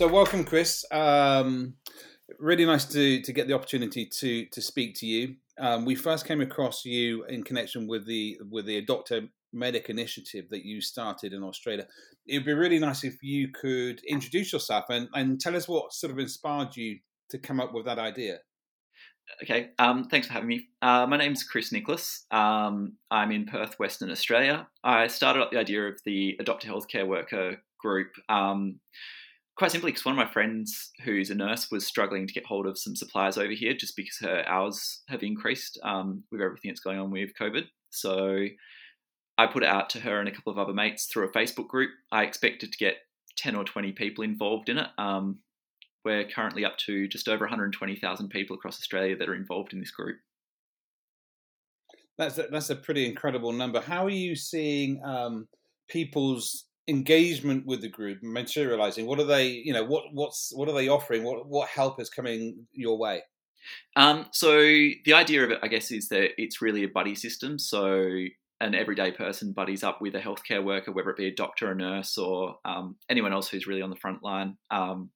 So, welcome, Chris. Um, really nice to to get the opportunity to to speak to you. Um, we first came across you in connection with the with the Adopt a Medic initiative that you started in Australia. It would be really nice if you could introduce yourself and, and tell us what sort of inspired you to come up with that idea. Okay, um, thanks for having me. Uh, my name's Chris Nicholas. Um, I'm in Perth, Western Australia. I started up the idea of the Adopt a Healthcare Worker group um, quite simply because one of my friends who's a nurse was struggling to get hold of some supplies over here just because her hours have increased um, with everything that's going on with COVID. So I put it out to her and a couple of other mates through a Facebook group. I expected to get 10 or 20 people involved in it. Um, we're currently up to just over 120,000 people across Australia that are involved in this group. That's a, that's a pretty incredible number. How are you seeing um, people's engagement with the group materializing? What are they, you know, what what's what are they offering? What what help is coming your way? Um, so the idea of it, I guess, is that it's really a buddy system. So an everyday person buddies up with a healthcare worker, whether it be a doctor, a nurse, or um, anyone else who's really on the front line. Um,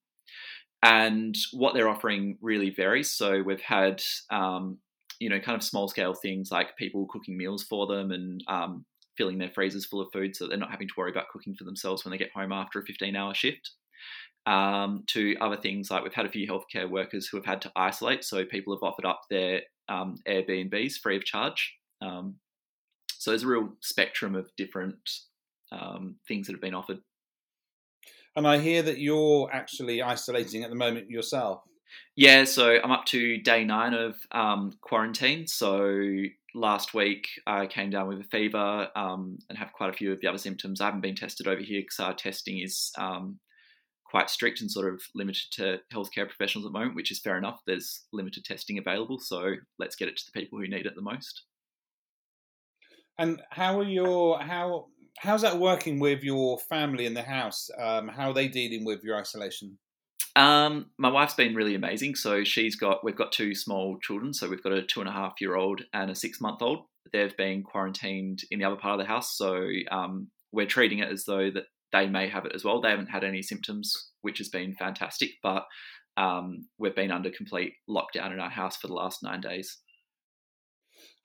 and what they're offering really varies. So we've had, um, you know, kind of small scale things like people cooking meals for them and um, filling their freezers full of food so they're not having to worry about cooking for themselves when they get home after a 15 hour shift. Um, to other things like we've had a few healthcare workers who have had to isolate, so people have offered up their um, Airbnbs free of charge. Um, so there's a real spectrum of different um, things that have been offered. And I hear that you're actually isolating at the moment yourself. Yeah, so I'm up to day nine of um, quarantine. So last week I came down with a fever um, and have quite a few of the other symptoms. I haven't been tested over here because our testing is um, quite strict and sort of limited to healthcare professionals at the moment, which is fair enough. There's limited testing available, so let's get it to the people who need it the most. And how are your how how's that working with your family in the house? Um, how are they dealing with your isolation? Um, my wife's been really amazing. So she's got we've got two small children. So we've got a two and a half year old and a six month old. They've been quarantined in the other part of the house. So um, we're treating it as though that they may have it as well. They haven't had any symptoms, which has been fantastic. But um, we've been under complete lockdown in our house for the last nine days.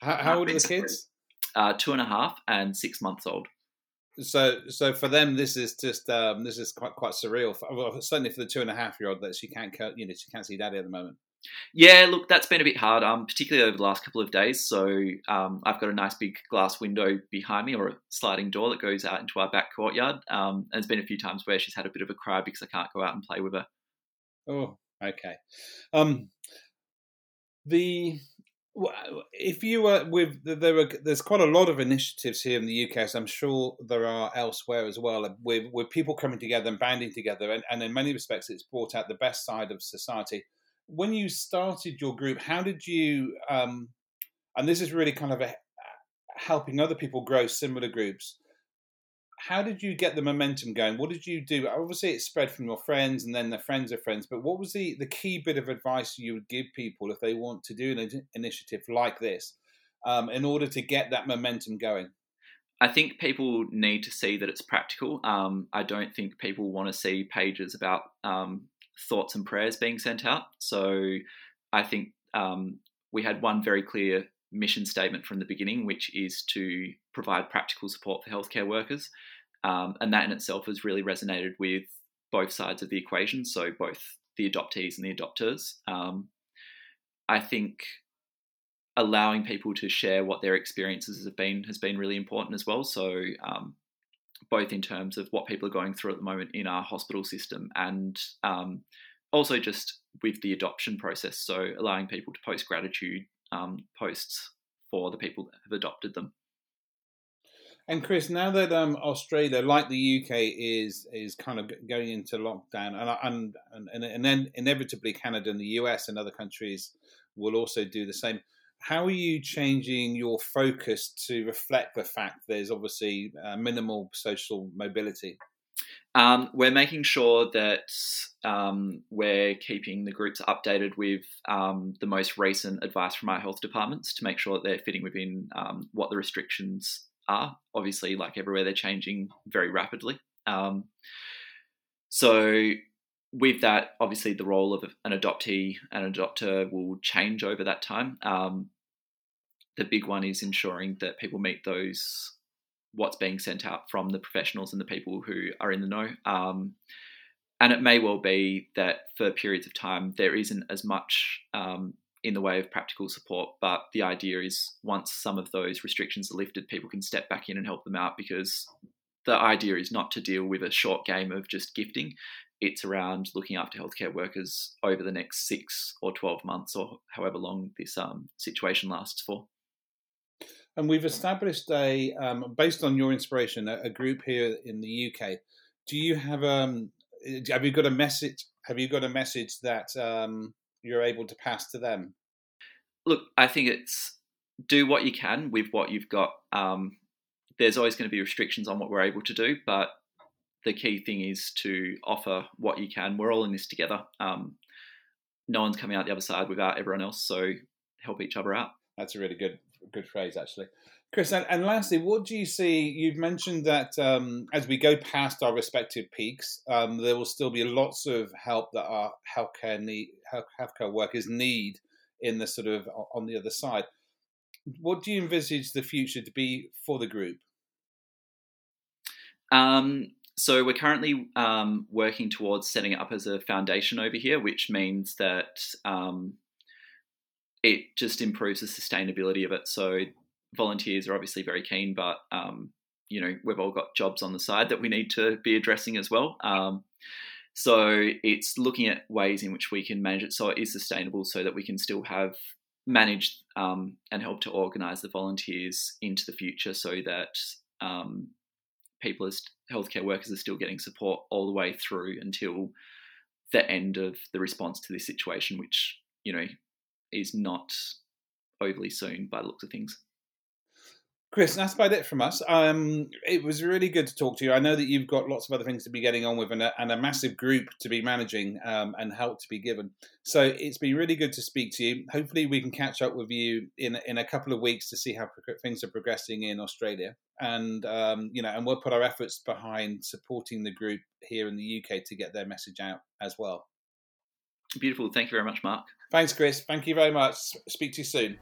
How, how old are the kids? Uh, two and a half and six months old so so for them this is just um, this is quite quite surreal for, well, certainly for the two and a half year old that she can't you know she can't see daddy at the moment. Yeah look that's been a bit hard um, particularly over the last couple of days. So um, i've got a nice big glass window behind me or a sliding door that goes out into our back courtyard um, and there's been a few times where she's had a bit of a cry because i can't go out and play with her. Oh okay. Um, the if you were with there were there's quite a lot of initiatives here in the UK, as I'm sure there are elsewhere as well, with with people coming together and banding together, and, and in many respects, it's brought out the best side of society. When you started your group, how did you? Um, and this is really kind of a, helping other people grow similar groups how did you get the momentum going? What did you do? Obviously, it spread from your friends, and then their friends of friends. But what was the the key bit of advice you would give people if they want to do an initiative like this, um, in order to get that momentum going? I think people need to see that it's practical. Um, I don't think people want to see pages about um, thoughts and prayers being sent out. So I think um, we had one very clear mission statement from the beginning, which is to provide practical support for healthcare workers. Um, and that in itself has really resonated with both sides of the equation, so both the adoptees and the adopters. Um, I think allowing people to share what their experiences have been has been really important as well. So, um, both in terms of what people are going through at the moment in our hospital system and um, also just with the adoption process. So, allowing people to post gratitude um, posts for the people that have adopted them. And Chris, now that um, Australia, like the UK, is is kind of going into lockdown, and and and, and then inevitably Canada and the US and other countries will also do the same. How are you changing your focus to reflect the fact there's obviously uh, minimal social mobility? Um, we're making sure that um, we're keeping the groups updated with um, the most recent advice from our health departments to make sure that they're fitting within um, what the restrictions are. Obviously, like everywhere, they're changing very rapidly. Um, so with that, obviously, the role of an adoptee and an adopter will change over that time. Um, the big one is ensuring that people meet those what's being sent out from the professionals and the people who are in the know. Um, and it may well be that for periods of time there isn't as much um, in the way of practical support, but the idea is once some of those restrictions are lifted, people can step back in and help them out because the idea is not to deal with a short game of just gifting it's around looking after healthcare workers over the next six or 12 months or however long this um, situation lasts for. And we've established a, um, based on your inspiration, a, a, group here in the UK. Do you have um, have you got a message? Have you got a message that um, you're able to pass to them? Look, I think it's do what you can with what you've got. Um, there's always going to be restrictions on what we're able to do, but the key thing is to offer what you can. We're all in this together. Um, no one's coming out the other side without everyone else, so help each other out. That's a really good good phrase, actually. Chris, and, and lastly, what do you see? You've mentioned that um, as we go past our respective peaks, um, there will still be lots of help that our healthcare need, healthcare workers need in the sort of on the other side. What do you envisage the future to be for the group? Um, so we're currently um, working towards setting it up as a foundation over here, which means that um, it just improves the sustainability of it. So volunteers are obviously very keen, but um, you know we've all got jobs on the side that we need to be addressing as well. Um, so it's looking at ways in which we can manage it so it is sustainable, so that we can still have managed um, and help to organise the volunteers into the future, so that um, people as healthcare workers are still getting support all the way through until the end of the response to this situation, which you know is not overly soon by the looks of things. Chris, that's about it from us. Um, it was really good to talk to you. I know that you've got lots of other things to be getting on with and a, and a massive group to be managing um, and help to be given. So it's been really good to speak to you. Hopefully, we can catch up with you in in a couple of weeks to see how things are progressing in Australia. And um, you know, and we'll put our efforts behind supporting the group here in the UK to get their message out as well. Beautiful. Thank you very much, Mark. Thanks, Chris. Thank you very much. Speak to you soon.